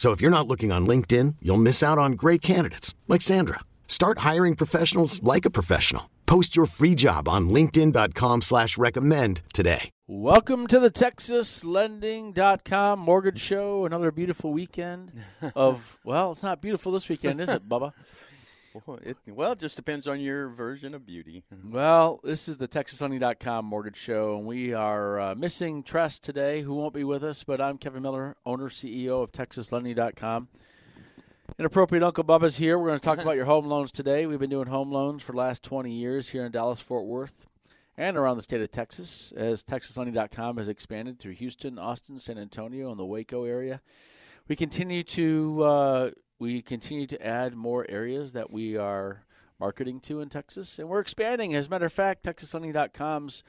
So if you're not looking on LinkedIn, you'll miss out on great candidates like Sandra. Start hiring professionals like a professional. Post your free job on LinkedIn.com slash recommend today. Welcome to the TexasLending.com mortgage show. Another beautiful weekend of well, it's not beautiful this weekend, is it, Bubba? Well, it, well, it just depends on your version of beauty. Well, this is the TexasLending.com mortgage show, and we are uh, missing Tress today, who won't be with us. But I'm Kevin Miller, owner CEO of TexasLending.com. Inappropriate Uncle Bubba's here. We're going to talk about your home loans today. We've been doing home loans for the last 20 years here in Dallas Fort Worth and around the state of Texas as TexasLending.com has expanded through Houston, Austin, San Antonio, and the Waco area. We continue to uh, we continue to add more areas that we are marketing to in Texas, and we're expanding. As a matter of fact, TexasLending.com's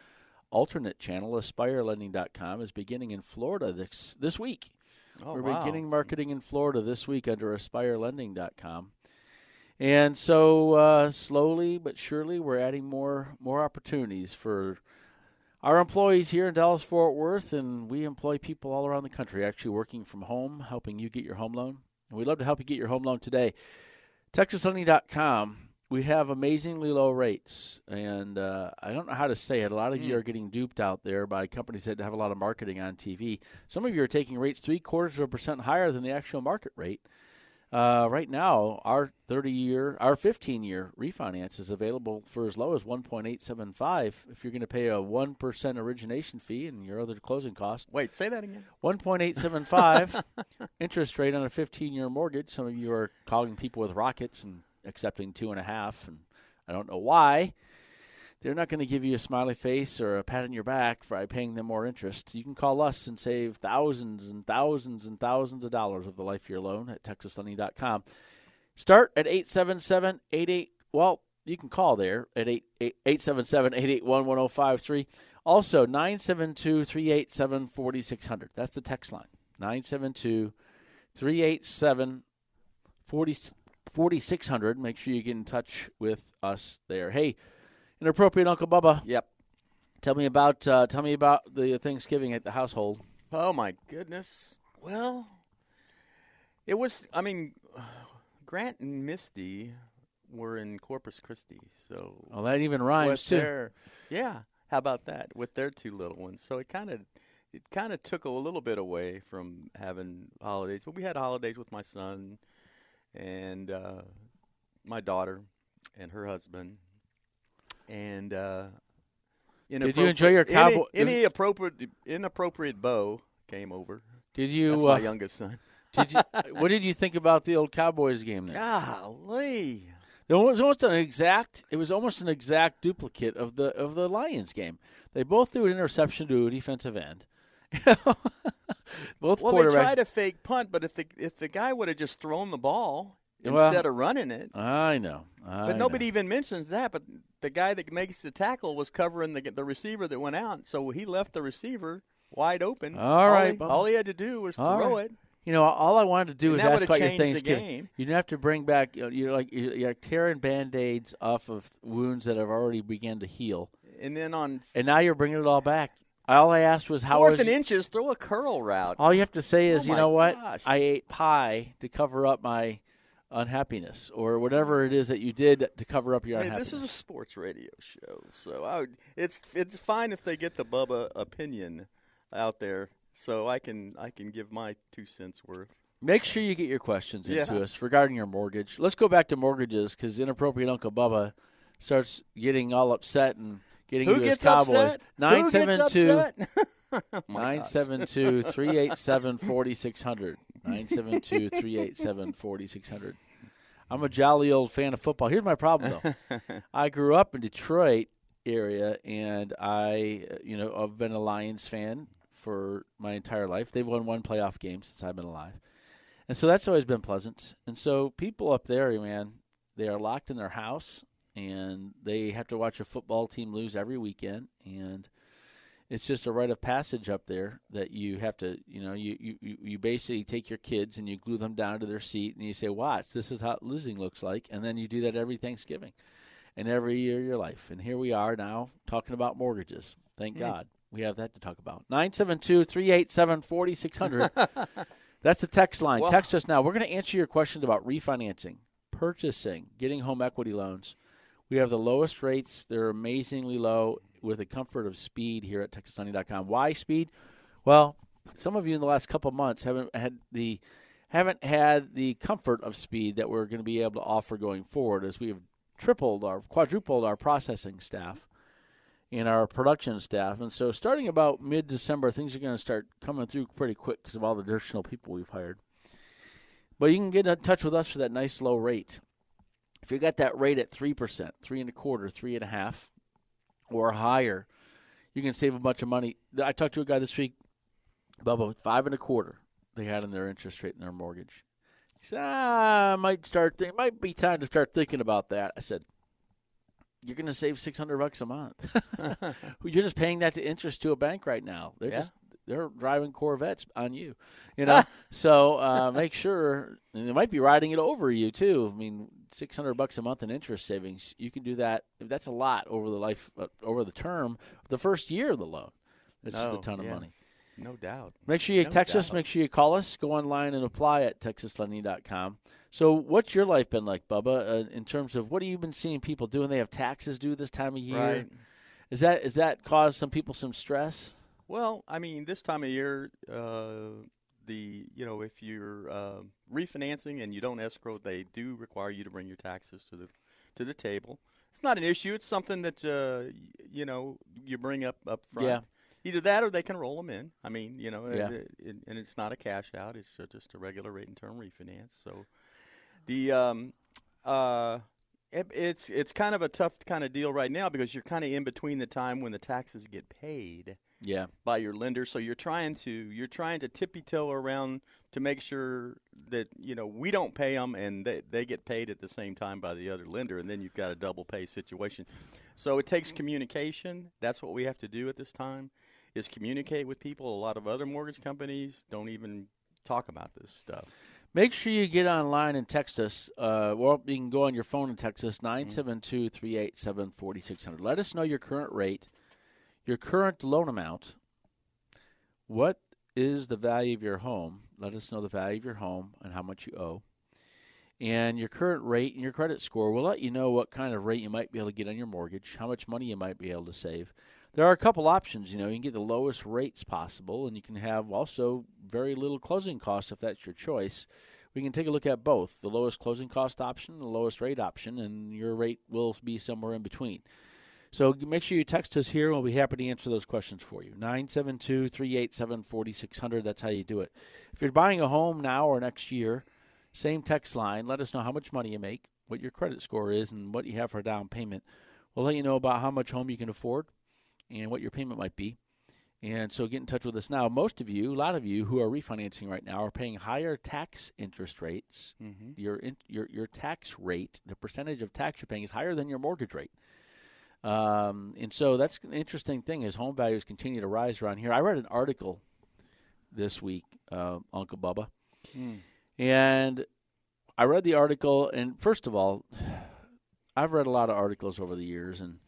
alternate channel, AspireLending.com, is beginning in Florida this this week. Oh, we're wow. beginning marketing in Florida this week under AspireLending.com. And so, uh, slowly but surely, we're adding more more opportunities for our employees here in Dallas Fort Worth, and we employ people all around the country actually working from home, helping you get your home loan. And we'd love to help you get your home loan today. TexasLending.com, we have amazingly low rates. And uh, I don't know how to say it. A lot of you are getting duped out there by companies that have a lot of marketing on TV. Some of you are taking rates three quarters of a percent higher than the actual market rate. Uh, right now, our 30 year, our 15 year refinance is available for as low as 1.875 if you're going to pay a 1% origination fee and your other closing costs. Wait, say that again. 1.875 interest rate on a 15 year mortgage. Some of you are calling people with rockets and accepting two and a half, and I don't know why. They're not going to give you a smiley face or a pat on your back by paying them more interest. You can call us and save thousands and thousands and thousands of dollars of the life of your loan at texaslending.com. Start at 877 88. Well, you can call there at 877 881 1053. Also, 972 387 4600. That's the text line. 972 387 4600. Make sure you get in touch with us there. Hey, inappropriate Uncle Bubba. Yep. Tell me about uh, tell me about the Thanksgiving at the household. Oh my goodness. Well, it was. I mean, Grant and Misty were in Corpus Christi, so Oh, that even rhymes too. their yeah. How about that with their two little ones? So it kind of it kind of took a little bit away from having holidays, but we had holidays with my son and uh, my daughter and her husband. And uh, Did you enjoy your any- cowboy- Any, appropriate inappropriate bow came over. Did you? That's uh, my youngest son. did you? what did you think about the old Cowboys game? There, Golly. it was almost an exact. It was almost an exact duplicate of the of the Lions game. They both threw an interception to a defensive end. both Well, they tried a fake punt, but if the if the guy would have just thrown the ball Well, instead of running it, I know. I but nobody know. even mentions that. But the guy that makes the tackle was covering the the receiver that went out, so he left the receiver wide open. All right, he, all he had to do was All throw right. it. You know, all I wanted to do And is ask about your Thanksgiving. You didn't have to bring back. You know, you're like you're, you're tearing band-aids off of wounds that have already begun to heal, And then on and now you're bringing it all back. All I asked was how fourth was and inches, throw a curl route. All you have to say is, Oh you know what? gosh. I ate pie to cover up my unhappiness, or whatever it is that you did to cover up your Hey, unhappiness. this is a sports radio show, so I would, it's it's fine if they get the Bubba opinion out there, so I can I can give my two cents worth. Make sure you get your questions Yeah. into us regarding your mortgage. Let's go back to mortgages because inappropriate Uncle Bubba starts getting all upset and getting Who into his gets Cowboys. Nine seven two? Oh, nine seven two three eight seven forty six hundred. Nine seven two three eight seven forty six hundred. I'm a jolly old fan of football. Here's my problem though. I grew up in Detroit area, and I, uh, you know, I've been a Lions fan for my entire life. They've won one playoff game since I've been alive, and so that's always been pleasant. And so people up there, man, they are locked in their house, and they have to watch a football team lose every weekend, and it's just a rite of passage up there that you have to, you know, you, you, you- basically take your kids and you glue them down to their seat and you say, watch, this is how losing looks like. And then you do that every Thanksgiving and every year of your life. And here we are now talking about mortgages. Thank mm-hmm. God we have that to talk about. 972 387 4600. That's the text line. Well- text us now. We're going to answer your questions about refinancing, purchasing, getting home equity loans. We have the lowest rates. They're amazingly low with the comfort of speed here at TexasSunny.com. Why speed? Well, some of you in the last couple months haven't had the haven't had the comfort of speed that we're going to be able to offer going forward as we have tripled or quadrupled our processing staff and our production staff. And so starting about mid-December, things are going to start coming through pretty quick because of all the additional people we've hired. But you can get in touch with us for that nice low rate. If you got that rate at three percent, three and a quarter, three and a half, or higher, you can save a bunch of money. I talked to a guy this week, Bubba, five and a quarter they had in their interest rate in their mortgage. He said, ah, I might start. Th- might be time to start thinking about that. I said, you're going to save six hundred bucks a month. you're just paying that to interest to a bank right now. They're Yeah. just they're driving Corvettes on you, you know. so uh, make sure, and they might be riding it over you too. I mean, six hundred bucks a month in interest savings. You can do that. That's a lot over the life, uh, over the term, the first year of the loan. It's just Oh, a ton of money. No doubt. Make sure you No text us. Make sure you call us. Go online and apply at texaslending.com. So, what's your life been like, Bubba, uh, in terms of what have you been seeing people do? doing? They have taxes due this time of year. Right. Is that is that caused some people some stress? Well, I mean, this time of year, uh, the you know, if you're uh, refinancing and you don't escrow, they do require you to bring your taxes to the to the table. It's not an issue. It's something that uh, you know you bring up up front. Yeah. Either that or they can roll them in. I mean, you know, Yeah. it, it, and it's not a cash out. It's uh, just a regular rate and term refinance. So the um, uh, it, it's it's kind of a tough kind of deal right now because you're kind of in between the time when the taxes get paid Yeah. by your lender. So you're trying to you're trying to tippy toe around to make sure that you know we don't pay them and they they get paid at the same time by the other lender, and then you've got a double pay situation. So it takes communication. That's what we have to do at this time, is communicate with people. A lot of other mortgage companies don't even talk about this stuff. Make sure you get online and text us. Uh, well, you can go on your phone and text us 972 387 4600. Let us know your current rate, your current loan amount. What is the value of your home? Let us know the value of your home and how much you owe. And your current rate and your credit score will let you know what kind of rate you might be able to get on your mortgage, how much money you might be able to save. There are a couple options. You know, you can get the lowest rates possible, and you can have also very little closing costs if that's your choice. We can take a look at both the lowest closing cost option, the lowest rate option, and your rate will be somewhere in between. So make sure you text us here, and we'll be happy to answer those questions for you. 972 387 4600. That's how you do it. If you're buying a home now or next year, same text line. Let us know how much money you make, what your credit score is, and what you have for a down payment. We'll let you know about how much home you can afford and what your payment might be. And so get in touch with us now. Most of you, a lot of you who are refinancing right now, are paying higher tax interest rates. Mm-hmm. Your in, your your tax rate, the percentage of tax you're paying, is higher than your mortgage rate. Um, and so that's an interesting thing as home values continue to rise around here. I read an article this week, uh, Uncle Bubba, and I read the article. And first of all, I've read a lot of articles over the years, and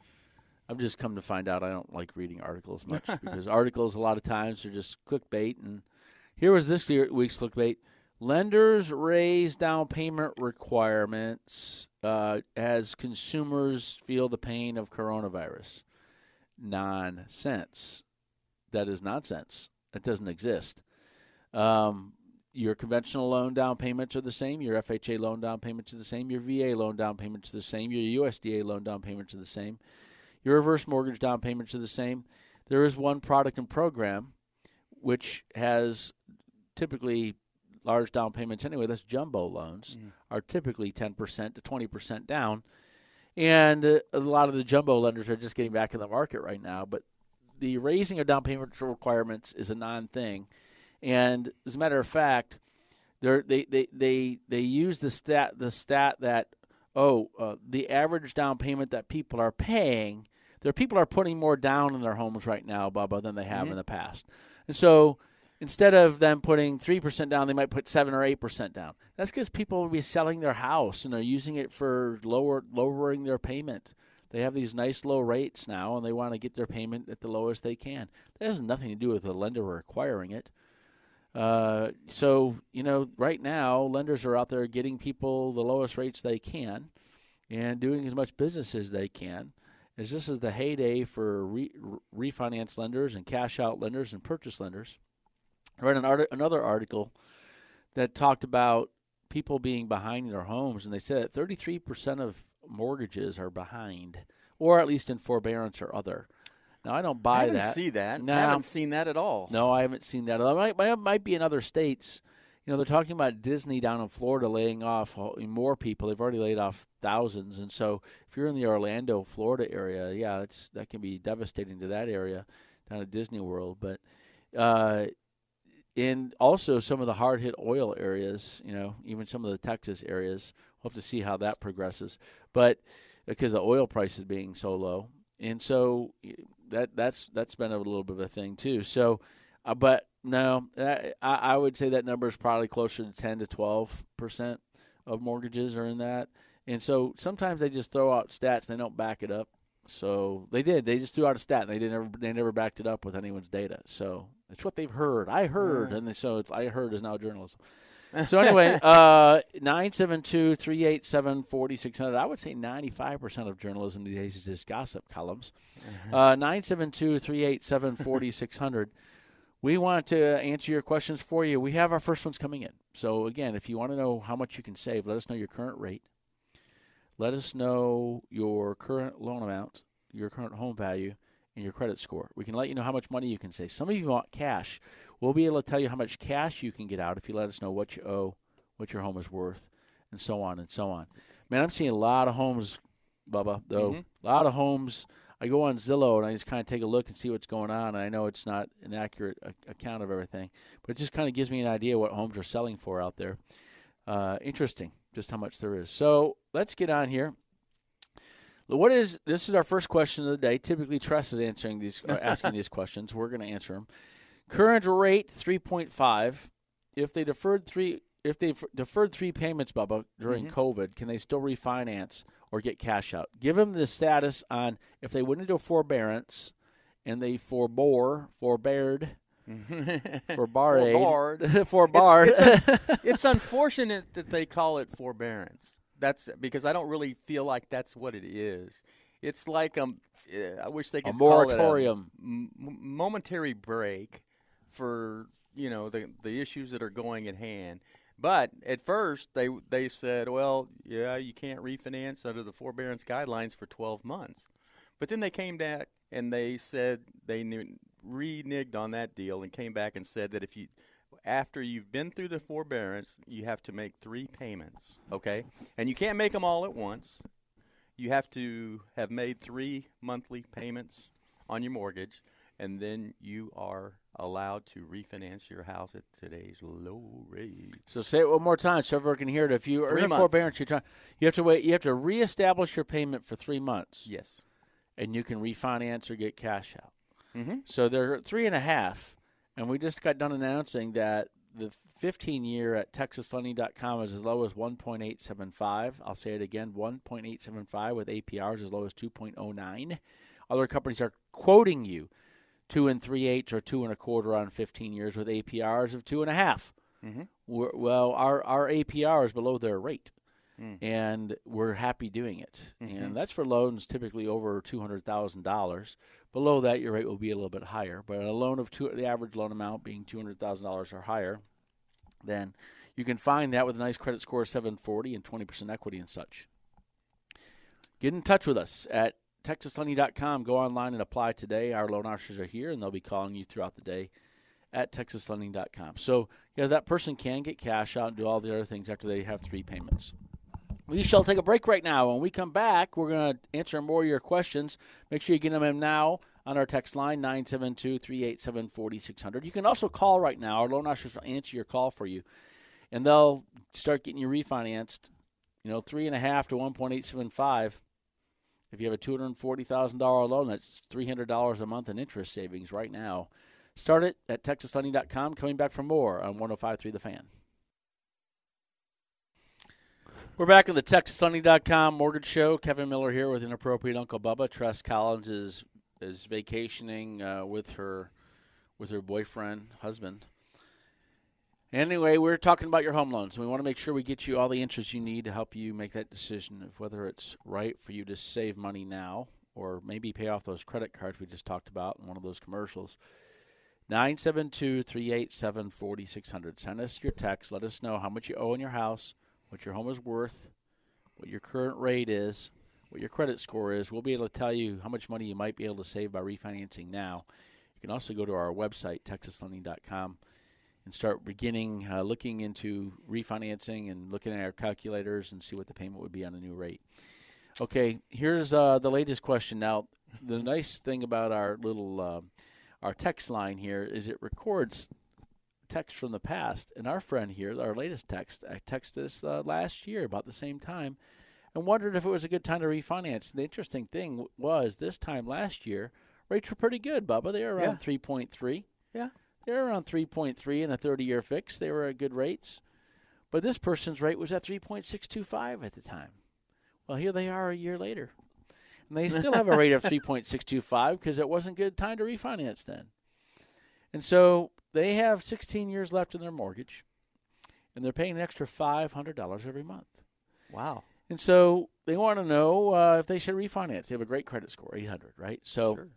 I've just come to find out I don't like reading articles much because articles a lot of times are just clickbait. And here was this year, week's clickbait: lenders raise down payment requirements uh, as consumers feel the pain of coronavirus. Nonsense. That is nonsense. It doesn't exist. Um, your conventional loan down payments are the same. Your FHA loan down payments are the same. Your VA loan down payments are the same. Your USDA loan down payments are the same. Your reverse mortgage down payments are the same. There is one product and program which has typically large down payments anyway. That's jumbo loans mm. are typically 10% to 20% down. And uh, a lot of the jumbo lenders are just getting back in the market right now. But the raising of down payment requirements is a non thing. And as a matter of fact, they they they they use the stat the stat that oh uh, the average down payment that people are paying, their people are putting more down in their homes right now, Bubba, than they have mm-hmm. in the past. And so instead of them putting 3% down, they might put 7 or 8% down. That's because people will be selling their house and they're using it for lower lowering their payment. They have these nice low rates now and they want to get their payment at the lowest they can. That has nothing to do with the lender requiring it. Uh, so, you know, right now, lenders are out there getting people the lowest rates they can and doing as much business as they can. As this is the heyday for re- refinance lenders and cash out lenders and purchase lenders. I read an art- another article that talked about people being behind their homes, and they said that 33% of mortgages are behind, or at least in forbearance or other. Now I don't buy I that. See that? No, I haven't seen that at all. No, I haven't seen that. It might, might, might be in other states. You know, they're talking about Disney down in Florida laying off more people. They've already laid off thousands, and so if you're in the Orlando, Florida area, yeah, it's that can be devastating to that area down at Disney World. But uh, in also some of the hard hit oil areas, you know, even some of the Texas areas, we'll have to see how that progresses. But because the oil prices being so low, and so that that's that's been a little bit of a thing too. So, uh, but no, I, I would say that number is probably closer to ten to twelve percent of mortgages are in that. And so sometimes they just throw out stats, they don't back it up. So they did. They just threw out a stat. And they didn't. They never backed it up with anyone's data. So it's what they've heard. I heard, and so it's I heard is now journalism. so anyway, uh, nine seven two three eight seven forty six hundred. I would say ninety five percent of journalism these days is just gossip columns. Uh-huh. Uh, nine seven two three eight seven forty six hundred. We want to answer your questions for you. We have our first ones coming in. So again, if you want to know how much you can save, let us know your current rate. Let us know your current loan amount, your current home value, and your credit score. We can let you know how much money you can save. Some of you want cash. We'll be able to tell you how much cash you can get out if you let us know what you owe, what your home is worth, and so on and so on. Man, I'm seeing a lot of homes, Bubba, though. Mm-hmm. A lot of homes. I go on Zillow and I just kind of take a look and see what's going on. And I know it's not an accurate account of everything, but it just kind of gives me an idea what homes are selling for out there. Uh, interesting, just how much there is. So let's get on here. What is this? Is our first question of the day. Typically, Tress is answering these, asking these questions. We're going to answer them. Current rate three point five. If they deferred three, if they deferred three payments, Bubba, during mm-hmm. COVID, can they still refinance or get cash out? Give them the status on if they went into a forbearance and they forbore, forbeared, forbarred, forbarred. It's, it's, a, it's unfortunate that they call it forbearance that's because I don't really feel like that's what it is. It's like um, eh, I wish they could a moratorium, a m- momentary break for you know the the issues that are going at hand. But at first they they said, well, yeah, you can't refinance under the forbearance guidelines for 12 months. But then they came back and they said they reneged on that deal and came back and said that if you after you've been through the forbearance, you have to make three payments, okay? And you can't make them all at once. You have to have made three monthly payments on your mortgage, and then you are allowed to refinance your house at today's low rates. So say it one more time so everyone can hear it. If you are in forbearance, you're trying, you have to wait. You have to reestablish your payment for three months. Yes, and you can refinance or get cash out. Mm-hmm. So they're three and a half and we just got done announcing that the 15 year at texaslending.com is as low as 1.875. I'll say it again 1.875 with APRs as low as 2.09. Other companies are quoting you two and three eighths or two and a quarter on 15 years with APRs of two and a half. Mm-hmm. Well, our, our APR is below their rate. Mm. And we're happy doing it. Mm-hmm. And that's for loans typically over $200,000. Below that, your rate will be a little bit higher. But a loan of two, the average loan amount being $200,000 or higher, then you can find that with a nice credit score of 740 and 20% equity and such. Get in touch with us at texaslending.com. Go online and apply today. Our loan officers are here, and they'll be calling you throughout the day at texaslending.com. So, yeah, that person can get cash out and do all the other things after they have three payments. We shall take a break right now. When we come back, we're going to answer more of your questions. Make sure you get them in now on our text line, 972 387 4600. You can also call right now. Our loan officers will answer your call for you, and they'll start getting you refinanced, you know, 3.5 to 1.875. If you have a $240,000 loan, that's $300 a month in interest savings right now. Start it at texaslending.com. Coming back for more on 105.3 The Fan. We're back on the TexasLending.com mortgage show. Kevin Miller here with inappropriate Uncle Bubba. Tress Collins is is vacationing uh, with her with her boyfriend, husband. Anyway, we're talking about your home loans. We want to make sure we get you all the interest you need to help you make that decision of whether it's right for you to save money now or maybe pay off those credit cards we just talked about in one of those commercials. 972 387 4600. Send us your text. Let us know how much you owe on your house what your home is worth, what your current rate is, what your credit score is. We'll be able to tell you how much money you might be able to save by refinancing now. You can also go to our website, texaslending.com, and start beginning uh, looking into refinancing and looking at our calculators and see what the payment would be on a new rate. Okay, here's uh, the latest question. Now, the nice thing about our little uh, our text line here is it records text from the past. And our friend here, our latest text, I texted us uh, last year about the same time and wondered if it was a good time to refinance. The interesting thing was this time last year, rates were pretty good, Bubba. They were around yeah. 3.3. Yeah. They were around 3.3 in a 30 year fix. They were at good rates. But this person's rate was at 3.625 at the time. Well, here they are a year later. And they still have a rate of 3.625 because it wasn't a good time to refinance then. And so they have 16 years left in their mortgage, and they're paying an extra $500 every month. Wow. And so they want to know uh, if they should refinance. They have a great credit score, 800, right? So, sure.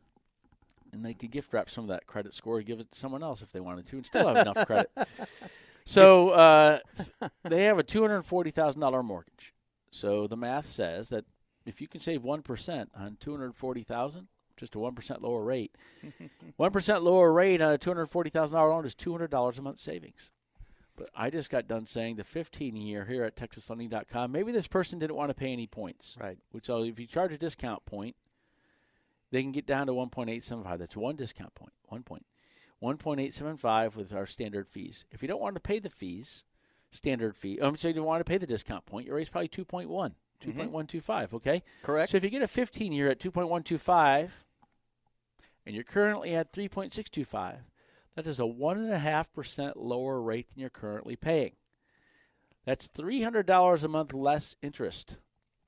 and they could gift wrap some of that credit score, give it to someone else if they wanted to, and still have enough credit. So uh, they have a $240,000 mortgage. So the math says that if you can save 1% on 240000 just a 1% lower rate. 1% lower rate on a $240,000 loan is $200 a month savings. But I just got done saying the 15 year here at TexasLending.com. Maybe this person didn't want to pay any points. Right. Which, so if you charge a discount point, they can get down to 1.875. That's one discount point. One point. 1.875 with our standard fees. If you don't want to pay the fees, standard fee, I'm um, saying you don't want to pay the discount point, your rate's probably 2.1, 2.125, mm-hmm. okay? Correct. So if you get a 15 year at 2.125, and you're currently at 3.625, that is a 1.5% lower rate than you're currently paying. That's $300 a month less interest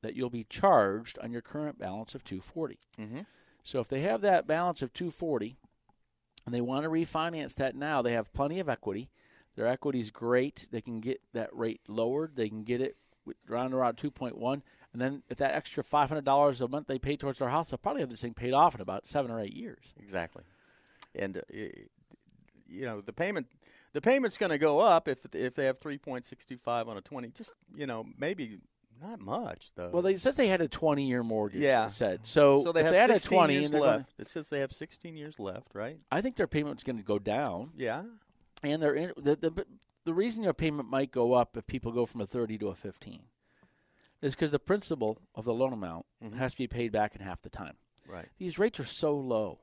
that you'll be charged on your current balance of 240. Mm-hmm. So if they have that balance of 240 and they want to refinance that now, they have plenty of equity. Their equity is great. They can get that rate lowered. They can get it around around 2.1 and then if that extra five hundred dollars a month they pay towards their house, they'll probably have this thing paid off in about seven or eight years. Exactly, and uh, you know the payment the payment's going to go up if if they have three point six two five on a twenty. Just you know maybe not much though. Well, they it says they had a twenty year mortgage. Yeah, said so. So they have they had a twenty years and left. Gonna, it says they have sixteen years left, right? I think their payment's going to go down. Yeah, and their the, the the reason your payment might go up if people go from a thirty to a fifteen is because the principal of the loan amount mm-hmm. has to be paid back in half the time. Right. These rates are so low.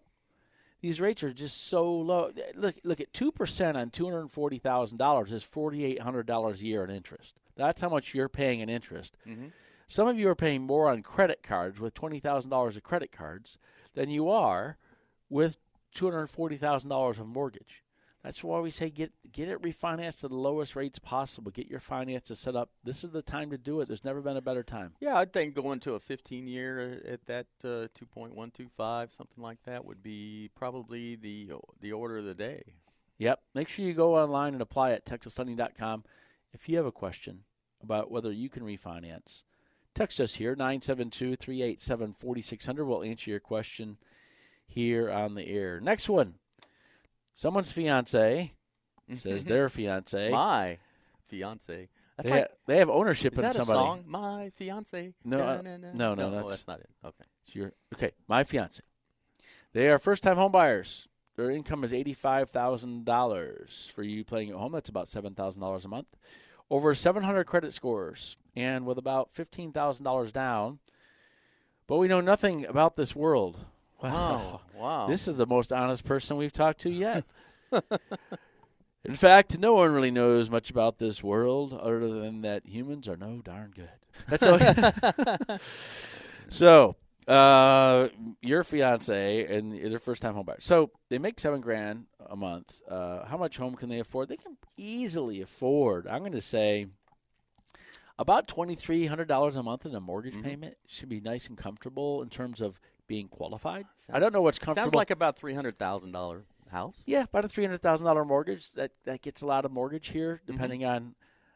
These rates are just so low. Look, look at two percent on two hundred forty thousand dollars is forty eight hundred dollars a year in interest. That's how much you're paying in interest. Mm-hmm. Some of you are paying more on credit cards with twenty thousand dollars of credit cards than you are with two hundred forty thousand dollars of mortgage. That's why we say get get it refinanced at the lowest rates possible. Get your finances set up. This is the time to do it. There's never been a better time. Yeah, I think going to a 15 year at that uh, 2.125, something like that, would be probably the the order of the day. Yep. Make sure you go online and apply at texaslending.com. If you have a question about whether you can refinance, text us here 972 387 4600. We'll answer your question here on the air. Next one someone's fiance says their fiance My. fiance. That's They, like they have ownership is in that somebody. a song? My fiance. No, uh, no, no, oh, that's- that's not it. Okay. So you're- okay, my fiance. They are first time home buyers. Their income is $85,000 for you playing at home. That's about $7,000 a month. Over 700 credit scores and with about $15,000 down. But we know nothing about this world. Wow. Wow. This is the most honest person we've talked to yet. In fact, no one really knows much about this world other than that humans are no darn good. That's all. so, uh, your fiance and their first time home buyer. So they make seven grand a month. Uh, how much home can they afford? They can easily afford. I'm going to say about twenty three hundred dollars a month in a mortgage payment should be nice and comfortable in terms of being qualified. Uh, I don't know what's comfortable. Sounds like about three hundred thousand dollar house. Yeah, about a three hundred thousand dollar mortgage. That that gets a lot of mortgage here, mm-hmm. depending on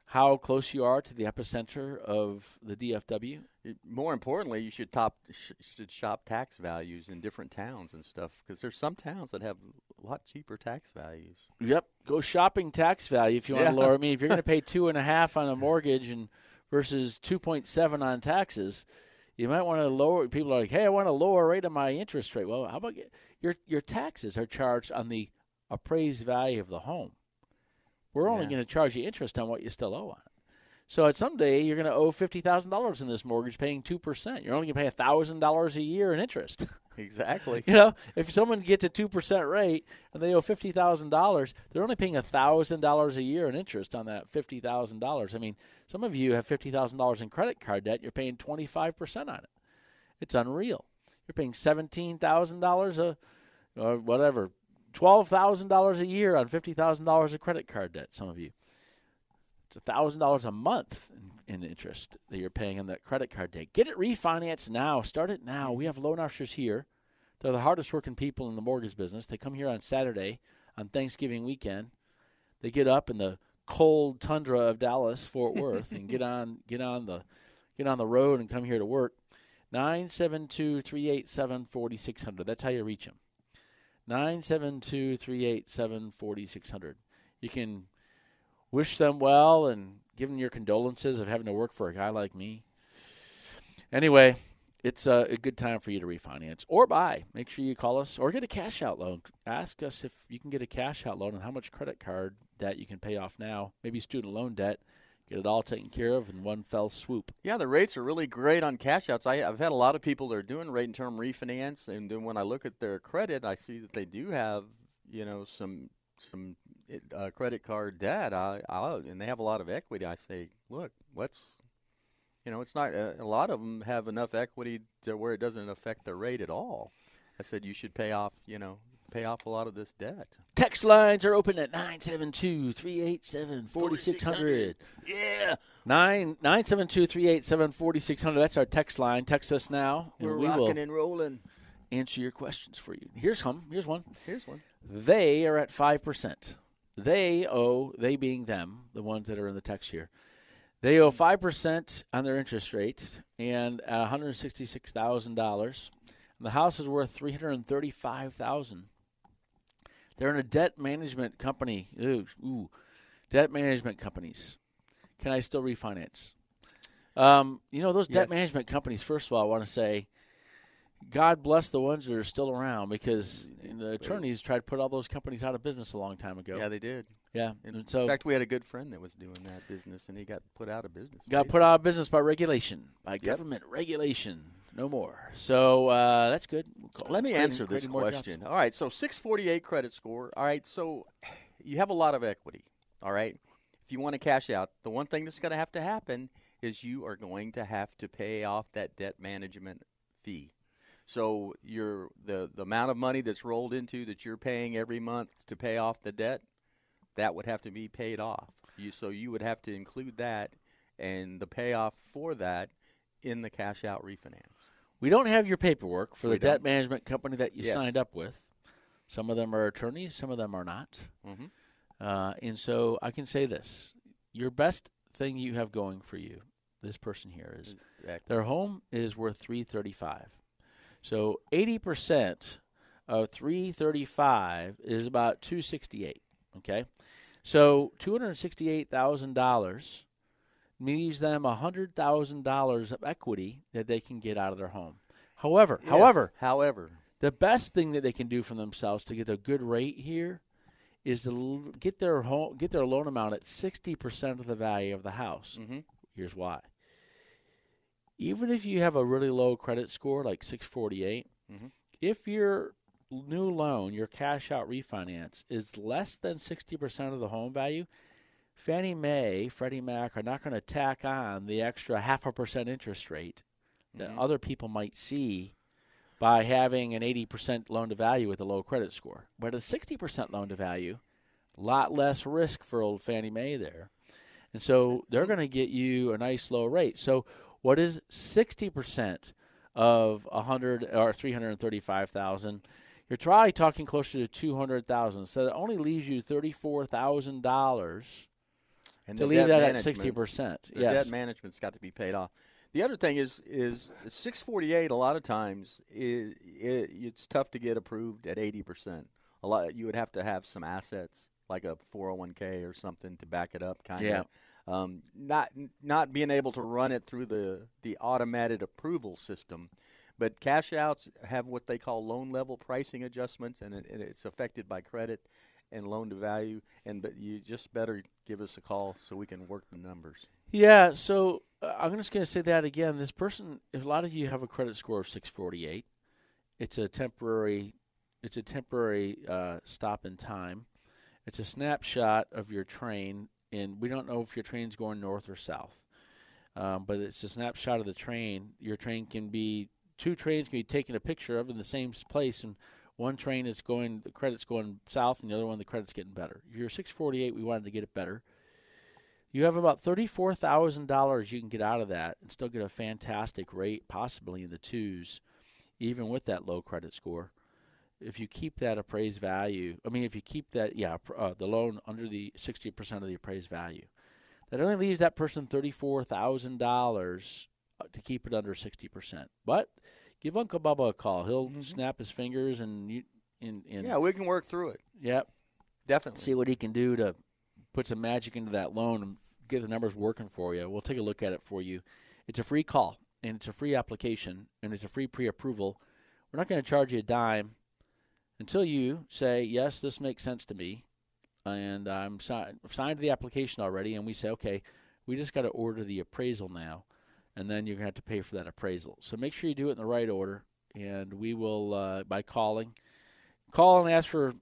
how close you are to the epicenter of the DFW. More importantly, you should top sh- should shop tax values in different towns and stuff because there's some towns that have a lot cheaper tax values. Yep, go shopping tax value if you want Yeah. to lower. I mean, if you're going to pay two and a half on a mortgage and versus two point seven on taxes, you might want to lower. People are like, "Hey, I want a lower rate on my interest rate." Well, how about get, your your taxes are charged on the appraised value of the home. We're only Yeah. going to charge you interest on what you still owe on it. So at some day you're going to owe fifty thousand dollars in this mortgage, paying two percent. You're only going to pay thousand dollars a year in interest. Exactly. You know, if someone gets a two percent rate and they owe fifty thousand dollars, they're only paying thousand dollars a year in interest on that fifty thousand dollars. I mean, some of you have fifty thousand dollars in credit card debt. You're paying twenty five percent on it. It's unreal. You're paying seventeen thousand dollars a, or whatever, twelve thousand dollars a year on fifty thousand dollars of credit card debt. Some of you, it's thousand dollars a month in, in interest that you're paying on that credit card debt. Get it refinanced now. Start it now. We have loan officers here. They're the hardest working people in the mortgage business. They come here on Saturday on Thanksgiving weekend. They get up in the cold tundra of Dallas, Fort Worth, and get on get on the get on the road and come here to work. 972-387-4600. That's how you reach them. 972-387-4600. You can wish them well and give them your condolences of having to work for a guy like me. Anyway, it's a, a good time for you to refinance or buy. Make sure you call us or get a cash out loan. Ask us if you can get a cash out loan and how much credit card debt you can pay off now, maybe student loan debt. Get it all taken care of in one fell swoop. Yeah, the rates are really great on cash outs. I, I've had a lot of people that are doing rate and term refinance, and then when I look at their credit, I see that they do have, you know, some some uh, credit card debt. I, I and they have a lot of equity. I say, look, let's, you know, it's not uh, a lot of them have enough equity to where it doesn't affect their rate at all. I said you should pay off, you know, pay off a lot of this debt. Text lines are open at 972 387 4600. Yeah, Nine nine seven two three eight seven forty six hundred. That's our text line. Text us now, and we're we rocking will and rolling. answer your questions for you. Here's some. Here's one. Here's one. They are at five percent. They owe they being them, the ones that are in the text here. They owe five percent on their interest rate and one hundred sixty six thousand dollars. The house is worth three hundred thirty five thousand. They're in a debt management company. Ooh, ooh, debt management companies. Can I still refinance? Um, you know those debt management companies. First of all, I want to say, God bless the ones that are still around because the attorneys tried to put all those companies out of business a long time ago. Yeah, they did. Yeah, In and so fact, we had a good friend that was doing that business, and he got put out of business. got put out of business by regulation, by government regulation. No more. So uh, that's good. We'll Let me creating- answer this creating more jobs. question. All right, so 648 credit score. All right, so you have a lot of equity. All right, if you want to cash out, the one thing that's going to have to happen is you are going to have to pay off that debt management fee. So your the the amount of money that's rolled into that you're paying every month to pay off the debt, that would have to be paid off. You so you would have to include that and the payoff for that in the cash out refinance. We don't have your paperwork for the We debt don't. management company that you Yes. signed up with. Some of them are attorneys, some of them are not. Mm-hmm. Uh, and so I can say this: your best thing you have going for you, this person here, is their home is worth three thirty-five. So eighty percent of three thirty-five is about two sixty-eight. Okay, So two hundred sixty-eight thousand dollars leaves them hundred thousand dollars of equity that they can get out of their home. However, If- however, however, the best thing that they can do for themselves to get a good rate here is to get their home get their loan amount at sixty percent of the value of the house. Mhm. Here's why. Even if you have a really low credit score like 648, Mhm. if your new loan, your cash out refinance is less than 60% of the home value, Fannie Mae, Freddie Mac are not going to tack on the extra half a percent interest rate that Mhm. other people might see by having an 80% loan to value with a low credit score. But a 60% loan to value, a lot less risk for old Fannie Mae there. And so they're going to get you a nice low rate. So what is 60% of 100 or 335,000? You're probably talking closer to 200,000. So that only leaves you $34,000 and to leave that at 60%. The yes. debt management's got to be paid off. The other thing is is 648. A lot of times i it, it's tough to get approved at 80 percent. A lot you would have to have some assets like a 401k or something to back it up. Kind of. Um, not not being able to run it through the the automated approval system, but cash outs have what they call loan level pricing adjustments, and, it, and it's affected by credit and loan to value. And but you just better give us a call so we can work the numbers. Yeah, so uh, I'm just going to say that again. This person, if a lot of you have a credit score of 648, it's a temporary, it's a temporary uh, stop in time. It's a snapshot of your train, and we don't know if your train's going north or south. Um, but it's a snapshot of the train. Your train can be two trains can be taken a picture of in the same place, and one train is going the credit's going south, and the other one the credit's getting better. Your 648, we wanted to get it better. You have about thirty-four thousand dollars you can get out of that, and still get a fantastic rate, possibly in the twos, even with that low credit score. If you keep that appraised value, I mean, if you keep that, yeah, uh, the loan under the sixty percent of the appraised value, that only leaves that person thirty-four thousand dollars uh, to keep it under sixty percent. But give Uncle Bubba a call; he'll snap his fingers and you, and, and Yeah, we can work through it. yep, Definitely. see what he can do to put some magic into that loan and get the numbers working for you. We'll take a look at it for you. It's a free call and it's a free application and it's a free pre-approval. We're not going to charge you a dime until you say yes, this makes sense to me, and I'm si- signed to the application already, and we say okay, we just got to order the appraisal now, and then you're going to have to pay for that appraisal. So make sure you do it in the right order, and we will uh, by calling, call and ask for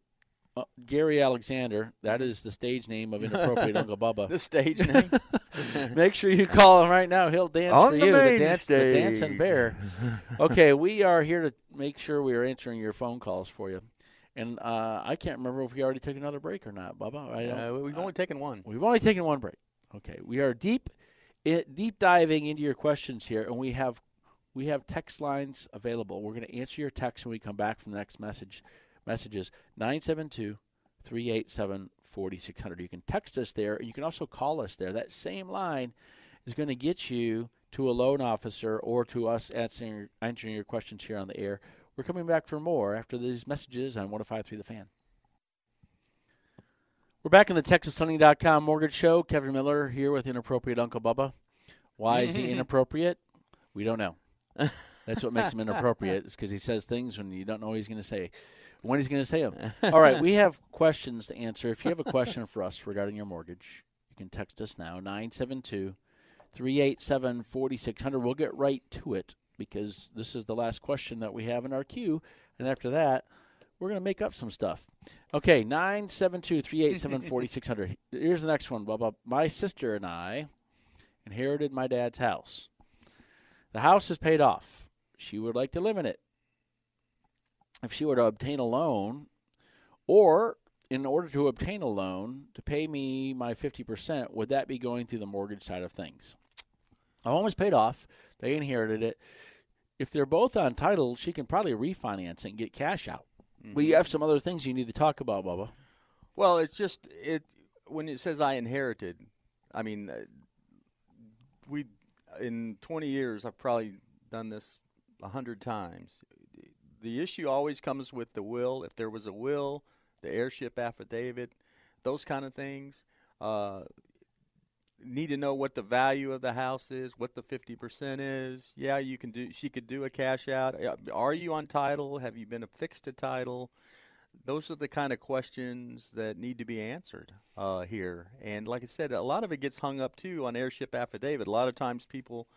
uh, Gary Alexander. That is the stage name of inappropriate Uncle Bubba. the stage name. Make sure you call him right now. He'll dance On for the you. the, dance, stage. the dancing bear. okay, we are here to make sure we are answering your phone calls for you. And uh, I can't remember if we already took another break or not, Bubba. Uh, we've only taken one. We've only taken one break. Okay, we are deep, it, deep diving into your questions here, and we have we have text lines available. We're going to answer your text when we come back from the next message. Messages 972 387 4600. You can text us there, and you can also call us there. That same line is going to get you to a loan officer or to us answering, answering your questions here on the air. We're coming back for more after these messages on 1053 The Fan. We're back in the TexasLending.com Mortgage Show. Kevin Miller here with Inappropriate Uncle Bubba. Why is he inappropriate? We don't know. That's what makes him inappropriate, is because he says things when you don't know what he's going to say, when he's going to say them. All right, we have questions to answer. If you have a question for us regarding your mortgage, you can text us now, 972 387 4600. We'll get right to it because this is the last question that we have in our queue. And after that, we're going to make up some stuff. Okay, 972 387 4600. Here's the next one, Bubba. My sister and I inherited my dad's house. The house is paid off. She would like to live in it. If she were to obtain a loan, or in order to obtain a loan to pay me my 50%, would that be going through the mortgage side of things? The home is paid off. They inherited it. If they're both on title, she can probably refinance it and get cash out. But you have some other things you need to talk about, Bubba. Well, it's just it when it says I inherited. I mean, uh, we in 20 years I've probably done this a hundred times. The issue always comes with the will. If there was a will, the heirship affidavit, those kind of things. Uh, need to know what the value of the house is, what the 50% is. Yeah, you can do she could do a cash out. Uh, Are you on title? Have you been affixed to title? Those are the kind of questions that need to be answered uh, here. And like I said, a lot of it gets hung up too on heirship affidavit. A lot of times people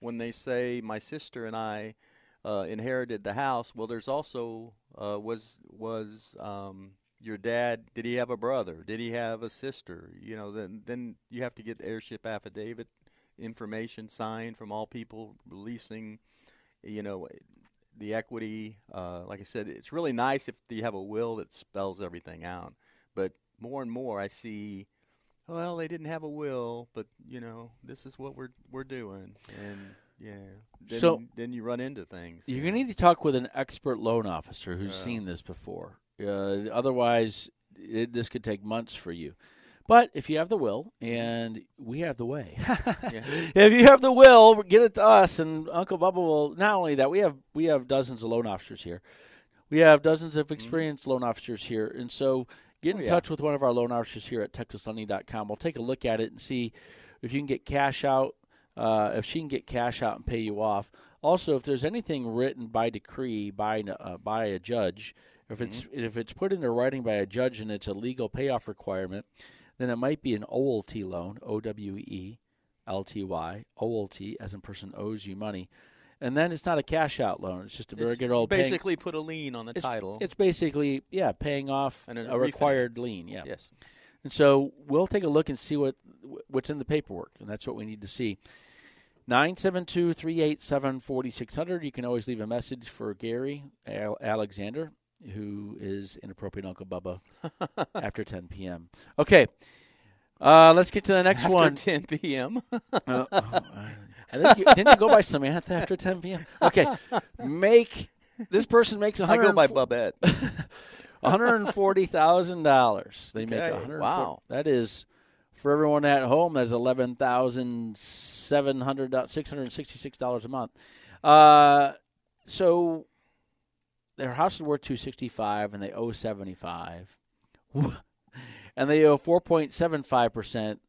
when they say my sister and I uh, inherited the house, well there's also uh, was was um, your dad did he have a brother? Did he have a sister? You know then then you have to get the heirship affidavit information signed from all people releasing you know the equity. Uh, like i said it's really nice if you have a will that spells everything out. But more and more i see well they didn't have a will but you know this is what we're we're doing. And yeah then, So- then you run into things You're going to need to talk with an expert loan officer who's seen this before. Uh, otherwise, it, this could take months for you. But if you have the will, and we have the way, if you have the will, get it to us, and Uncle Bubba will. Not only that, we have we have dozens of loan officers here. We have dozens of experienced loan officers here, and so get in Mm-hmm. Oh, yeah. touch with one of our loan officers here at TexasLending.com. We'll take a look at it and see if you can get cash out, uh, if she can get cash out and pay you off. Also, if there's anything written by decree by uh, by a judge, if it's Mm-hmm. if it's put into writing by a judge and it's a legal payoff requirement, then it might be an owelty loan, O W E L T Y, owelty, as in person owes you money, and then it's not a cash out loan. It's just a very It's good old paying- basically put a lien on the it's, title It's basically yeah, paying off And a a required refinance. lien. Yeah. yes And so we'll take a look and see what what's in the paperwork, and that's what we need to see. 972-387-4600. You can always leave a message for Gary Al- Alexander, who is inappropriate Uncle Bubba after 10 p.m. Okay, uh, let's get to the next one. after one. 10 p.m. Uh, I think you, didn't you go by Samantha after 10 p.m.? Okay, make this person makes a hundred. I go by 104 Bubette. One hundred forty thousand dollars. They make Okay, a hundred. wow. That is for everyone at home. That's eleven thousand seven hundred six hundred sixty six dollars a month. Uh, so their house is worth two sixty five, and they owe seventy five, and they owe four point seven five percent.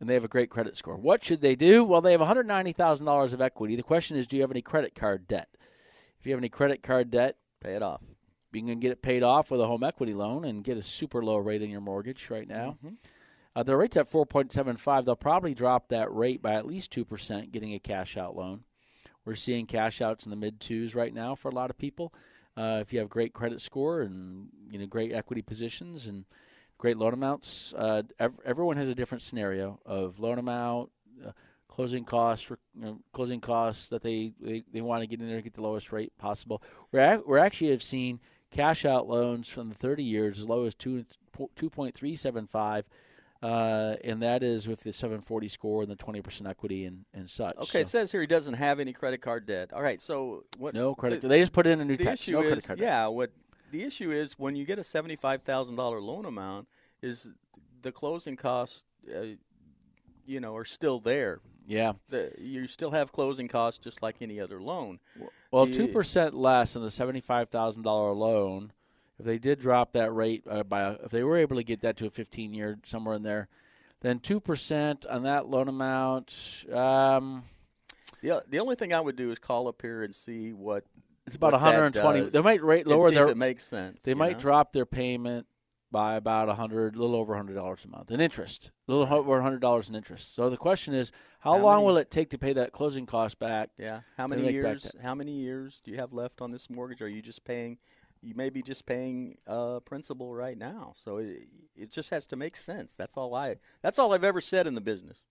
And they have a great credit score. What should they do? Well, they have one hundred ninety thousand dollars of equity. The question is, do you have any credit card debt? If you have any credit card debt, Pay it off. you can get it paid off with a home equity loan and get a super low rate on your mortgage right now. Uh, the rate's at 4.75. They'll probably drop that rate by at least 2% getting a cash out loan. We're seeing cash outs in the mid twos right now for a lot of people. Uh, if you have great credit score and you know great equity positions and great loan amounts, uh, ev- everyone has a different scenario of loan amount, uh, closing costs, you know, closing costs that they, they, they want to get in there and get the lowest rate possible. We're, we're actually have seen cash out loans from the 30 years as low as two, 2.375 uh, and that is with the 740 score and the 20% equity and, and such. Okay, it says here he doesn't have any credit card debt. All right, so what? no credit. The, they just put in a new issue No credit is, card. debt. yeah, what the issue is when you get a seventy-five thousand dollar loan amount, is the closing costs, uh, you know, are still there. Yeah. The, you still have closing costs just like any other loan. Well, two percent less on a seventy-five thousand dollar loan. If they did drop that rate uh, by, if they were able to get that to a fifteen-year somewhere in there, then two percent on that loan amount. Um, The the only thing I would do is call up here and see what it's about what one that hundred and twenty. does They might rate lower their. if it makes sense. they might know? drop their payment by about a hundred, a little over a hundred dollars a month in interest, a little over a hundred dollars in interest. So the question is, how, How long many- will it take to pay that closing cost back? Yeah. How many years? How many years do you have left on this mortgage? Are you just paying? You may be just paying uh, principal right now. So it, it just has to make sense. That's all I. That's all I've ever said in the business.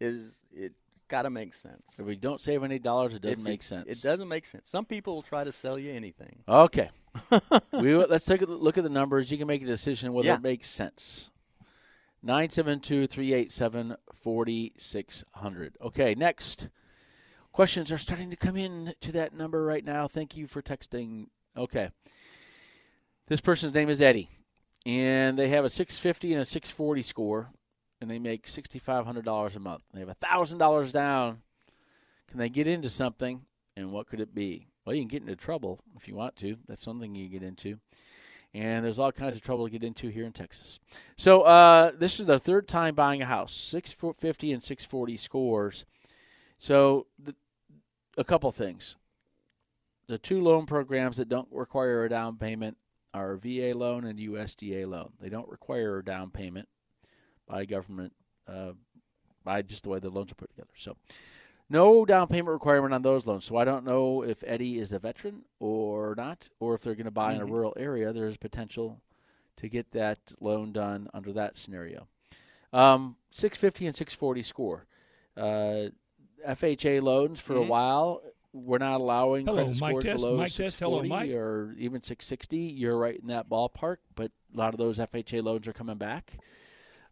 Is it got to make sense? If we don't save any dollars, it doesn't If make it, sense. It doesn't make sense. Some people will try to sell you anything. Okay. we let's take a look at the numbers. You can make a decision whether Yeah. it makes sense. 972-387-4600. Okay, next. Questions are starting to come in to that number right now. Thank you for texting. Okay. This person's name is Eddie, and they have a 650 and a 640 score, and they make $6,500 a month. They have $1,000 down. Can they get into something, and what could it be? Well, you can get into trouble if you want to. That's something you get into. and there's all kinds of trouble to get into here in Texas. So uh, this is their third time buying a house, 650 and 640 scores. So the, a couple things. The two loan programs that don't require a down payment are VA loan and USDA loan. They don't require a down payment by government, uh, by just the way the loans are put together. So no down payment requirement on those loans. So I don't know if Eddie is a veteran or not, or if they're going to buy mm-hmm. in a mm-hmm. rural area. There's potential to get that loan done under that scenario. Um, 650 and 640 score. Uh, FHA loans for mm-hmm. a while. We're not allowing Hello, credit scores test, below Mike 640 Hello, Mike. or even 660. You're right in that ballpark, but a lot of those FHA loans are coming back.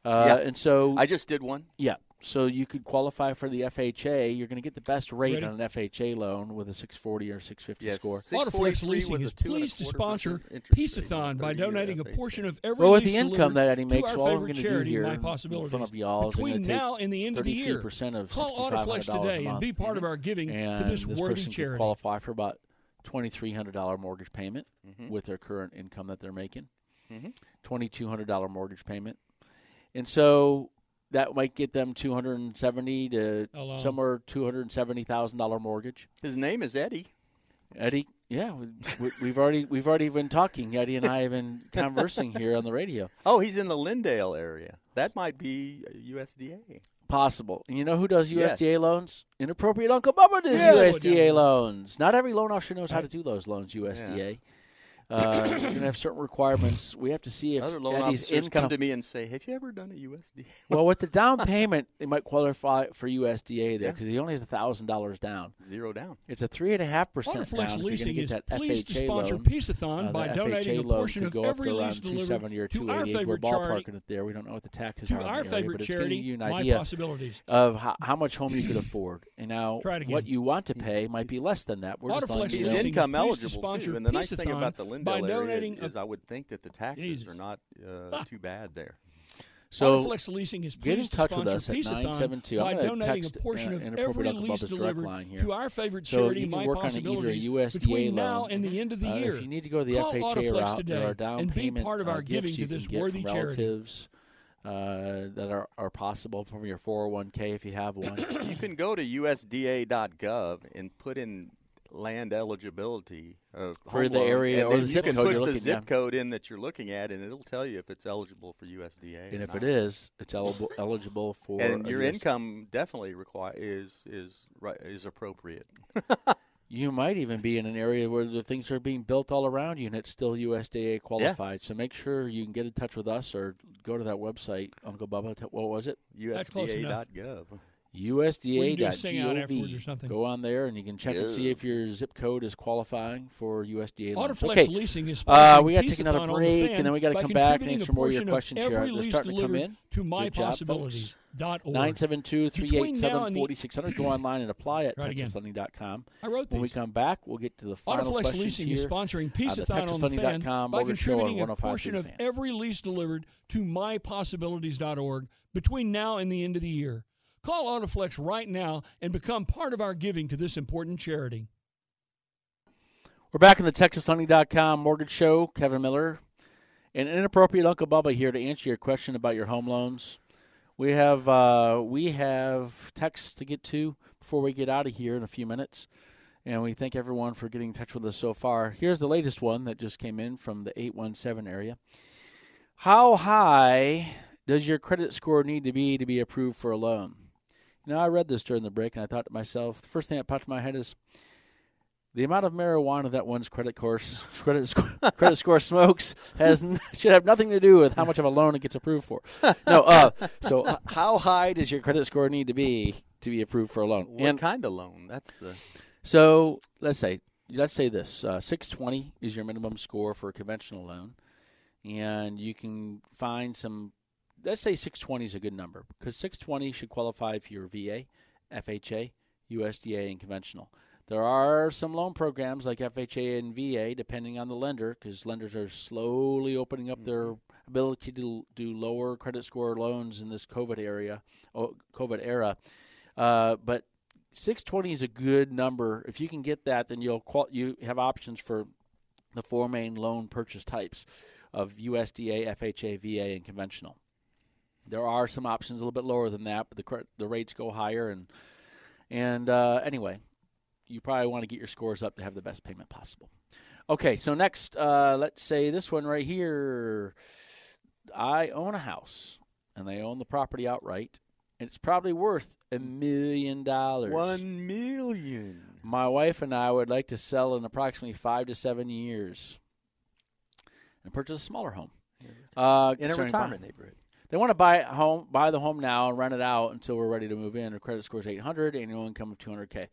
Uh, yeah. And so I just did one. Yeah. So you could qualify for the FHA. You're going to get the best rate Ready? on an FHA loan with a 640 or 650 yes. score. Autoflex Leasing is pleased to sponsor Peaceathon by donating a portion of every well, with the income that Eddie makes, to all our I'm going favorite to do charity, here My Possibilities. in front of y'all Between now and the end of the year, of call Autoflex today and be part of our giving and to this, this worthy charity. Could qualify for about $2,300 mortgage payment mm-hmm. with their current income that they're making. Mm-hmm. $2,200 mortgage payment. And so that might get them 270 to Hello. somewhere $270,000 mortgage. His name is Eddie. Eddie, yeah, we, we've already we've already been talking. Eddie and I have been conversing here on the radio. Oh, he's in the Lindale area. That might be uh, USDA. Possible. And you know who does Yes. USDA loans? Inappropriate Uncle Bubba does Yes. USDA loans. Not every loan officer knows how to do those loans. USDA. Uh, you're gonna have certain requirements. We have to see if Other loan Eddie's officers income. come to me and say, "Have you ever done a USDA?" well, with the down payment, they might qualify for USDA there Yeah. because he only has a thousand dollars down. Zero down. It's a three and a half percent down. Autoflex if you're gonna Leasing is that pleased to FHA sponsor loan. Peaceathon Uh, by the donating FHA a portion could of go up every to around lease delivered 270 or to our 288. We're favorite charity. ballparking it there. We don't know what the taxes to are in our the area, favorite but it's charity, giving you an My idea Possibilities. of how, how much home you could afford. And now, Try it again. what you want to pay might be less than that. We're just Autoflex letting you He's know. Leasing is income pleased to eligible sponsor too. And the nice thing about the by donating area a- is, is I would think that the taxes Jesus. are not uh, too bad there. So Autoflex Leasing is get in pleased touch to with sponsor us at Peaceathon 972. by donating a portion uh, of every lease delivered to our favorite So charity, you My work on either a Possibilities, between now and the end of the Uh, year. if you need to go to the Call FHA Autoflex route, today there are and be payment part of uh, our gifts giving to this worthy from charity. uh, that are, are possible from your 401k if you have one. You can go to USDA.gov and put in land eligibility of For home the loans, area and or then the you zip can code put you're the looking zip at. code in that you're looking at, and it'll tell you if it's eligible for USDA. and if it not. is, it's eligible eligible for and your US income definitely require is is is appropriate. You might even be in an area where the things are being built all around you, and it's still USDA qualified. So make sure you can get in touch with us or go to that website, Uncle Bubba. t- What was it? That's close enough. USDA.gov. We can do a sing out afterwards or USDA.gov. Go on there and you can check and see if your zip code is qualifying for USDA loans. Autoflex Okay. Leasing is Uh, sponsoring we gotta take another on the break, and then we gotta come back and answer more of your questions here. every They're starting to come in. To Good job, folks. mypossibilities.org. 972 387 Between now and the- 4600. Go online and apply at Try it texaslending.com. I wrote When we come back, we'll get to the final Autoflex questions Leasing here. is sponsoring on the Peaceathon on the fan by mortgage on contributing a portion of every lease delivered to mypossibilities.org between now and the end of the year. Call Autoflex right now and become part of our giving to this important charity. We're back in the TexasLending.com mortgage show. Kevin Miller and inappropriate Uncle Bubba here to answer your question about your home loans. We have uh, we have texts to get to before we get out of here in a few minutes, and we thank everyone for getting in touch with us so far. Here's the latest one that just came in from the eight one seven area. How high does your credit score need to be to be approved for a loan? You know, I read this during the break, and I thought to myself, the first thing that popped in my head is the amount of marijuana that one's credit course credit score, credit score smokes has n- should have nothing to do with how much of a loan it gets approved for. No, uh, so h- how high does your credit score need to be to be approved for a loan? What And kind of loan? That's the so let's say let's say this uh, 620 is your minimum score for a conventional loan, and you can find some. Let's say 620 is a good number because 620 should qualify for your VA, FHA, USDA, and conventional. There are some loan programs like FHA and VA, depending on the lender, because lenders are slowly opening up their ability to do lower credit score loans in this COVID area, oh, COVID era. Uh, but 620 is a good number. If you can get that, then you'll qual- you have options for the four main loan purchase types of USDA, FHA, VA, and conventional. There are some options a little bit lower than that, but the the rates go higher. And and uh, anyway, you probably want to get your scores up to have the best payment possible. Okay, so next, uh, let's say this one right here. I own a house, and they own the property outright. And it's probably worth a million dollars. One million. My wife and I would like to sell in approximately five to seven years and purchase a smaller home. Uh, in a retirement neighborhood. They want to buy home, buy the home now, and rent it out until we're ready to move in. Our credit score is 800, annual income of 200k.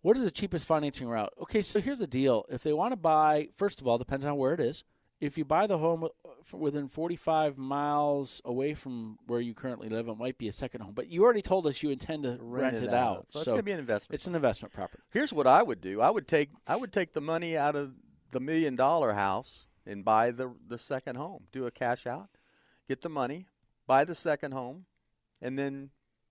What is the cheapest financing route? Okay, so here's the deal. If they want to buy, first of all, depends on where it is. If you buy the home within 45 miles away from where you currently live, it might be a second home. But you already told us you intend to rent, rent it, out. out. So, so it's going to be an investment. It's an investment property. Here's what I would do. I would take I would take the money out of the million dollar house and buy the the second home. Do a cash out, get the money, buy the second home, and then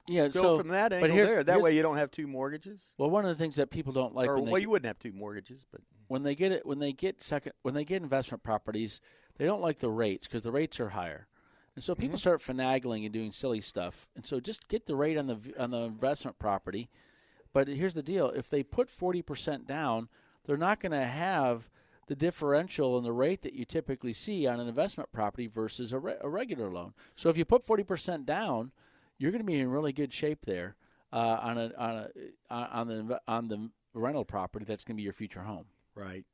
yeah, go so, from that angle there. That way you don't have two mortgages. Well, one of the things that people don't like, or well, you wouldn't have two mortgages, but when they get it, when they get second, when they get investment properties, they don't like the rates because the rates are higher, and so people mm-hmm. start finagling and doing silly stuff. And so just get the rate on the on the investment property. But here's the deal: if they put forty percent down, they're not going to have the differential in the rate that you typically see on an investment property versus a, re- a regular loan. So if you put 40% down, you're going to be in really good shape there uh, on a on a on the on the rental property that's going to be your future home. Right.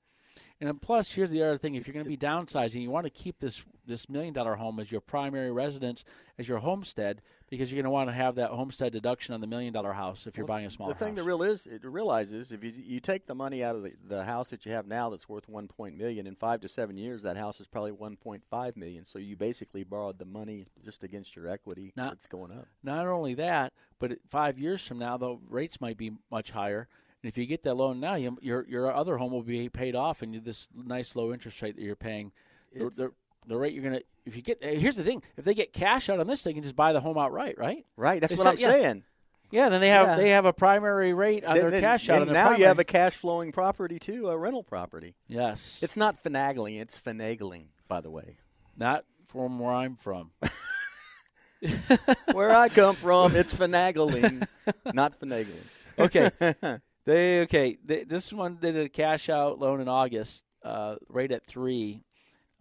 And plus, here's the other thing: if you're going to be downsizing, you want to keep this this million dollar home as your primary residence, as your homestead, because you're going to want to have that homestead deduction on the million dollar house if you're well, buying a small smaller The thing house. that real is it realizes if you you take the money out of the, the house that you have now that's worth one point million in five to seven years, that house is probably one point five million. So you basically borrowed the money just against your equity not, that's going up. Not only that, but five years from now, the rates might be much higher and if you get that loan now, you, your your other home will be paid off, and you, this nice low interest rate that you're paying, the, the, rate you're gonna. If you get here's the thing: if they get cash out on this, they can just buy the home outright, right? Right. That's they what say, I'm yeah. saying. Yeah, then they have yeah. they have a primary rate on then, their cash out. And now primary. you have a cash flowing property too, a rental property. Yes, it's not finagling; it's finagling. By the way, not from where I'm from. where I come from, it's finagling, not finagling. Okay. They okay. They, this one did a cash out loan in August, uh, rate at three.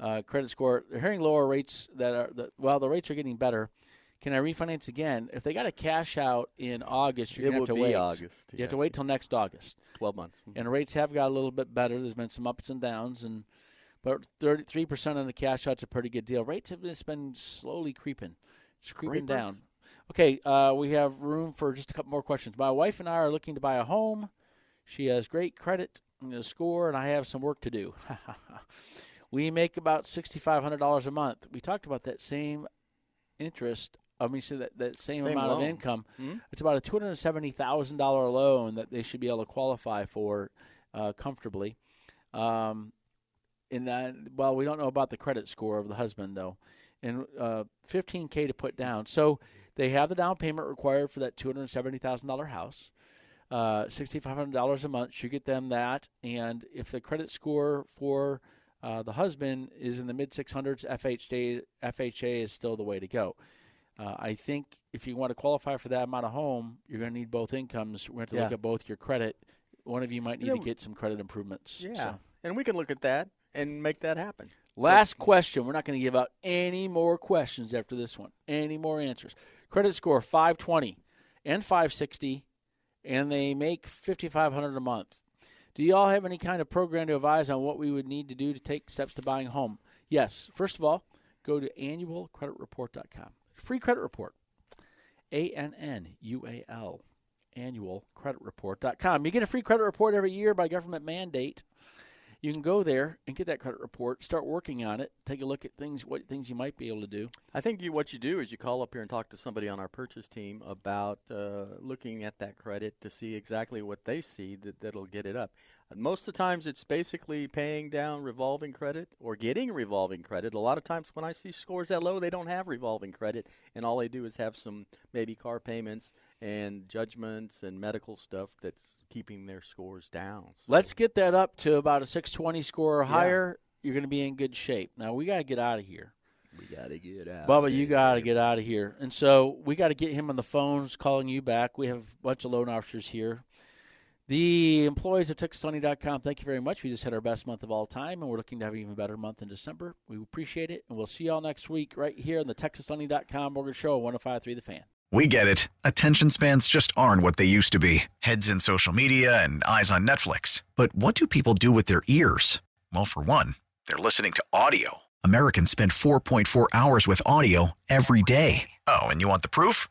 Uh, credit score. They're hearing lower rates that are the, well. The rates are getting better. Can I refinance again? If they got a cash out in August, you're it gonna have to wait. August. You yes. have to wait till next August. It's Twelve months. Mm-hmm. And rates have got a little bit better. There's been some ups and downs, and but 33 percent on the cash out's a pretty good deal. Rates have just been slowly creeping, just creeping down. Okay, uh, we have room for just a couple more questions. My wife and I are looking to buy a home. She has great credit score, and I have some work to do. we make about $6,500 a month. We talked about that same interest. I mean, so that, that same, same amount loan. of income. Mm-hmm. It's about a $270,000 loan that they should be able to qualify for uh, comfortably. Um, and that, well, we don't know about the credit score of the husband, though. And uh, 15K to put down. So they have the down payment required for that $270,000 house. Uh, $6,500 a month should get them that. And if the credit score for uh, the husband is in the mid 600s, FHA, FHA is still the way to go. Uh, I think if you want to qualify for that amount of home, you're going to need both incomes. We're going to, yeah. look at both your credit. One of you might need yeah. to get some credit improvements. Yeah, so. and we can look at that and make that happen. Last so, question. We're not going to give out any more questions after this one. Any more answers? Credit score 520 and 560 and they make 5500 a month. Do you all have any kind of program to advise on what we would need to do to take steps to buying a home? Yes. First of all, go to annualcreditreport.com. Free credit report. A N N U A L annualcreditreport.com. You get a free credit report every year by government mandate you can go there and get that credit report, start working on it, take a look at things, what things you might be able to do. I think you, what you do is you call up here and talk to somebody on our purchase team about uh, looking at that credit to see exactly what they see that, that'll get it up. Most of the times, it's basically paying down revolving credit or getting revolving credit. A lot of times, when I see scores that low, they don't have revolving credit, and all they do is have some maybe car payments and judgments and medical stuff that's keeping their scores down. So Let's get that up to about a 620 score or higher. You're going to be in good shape. Now we got to get out of here. we got to get out. Bubba, you got to get out of here. And so we got to get him on the phones, calling you back. We have a bunch of loan officers here. The employees of TexasLending.com, thank you very much. We just had our best month of all time, and we're looking to have an even better month in December. We appreciate it, and we'll see you all next week right here on the TexasLending.com Mortgage Show, 105.3 The Fan. We get it. Attention spans just aren't what they used to be heads in social media and eyes on Netflix. But what do people do with their ears? Well, for one, they're listening to audio. Americans spend 4.4 hours with audio every day. Oh, and you want the proof?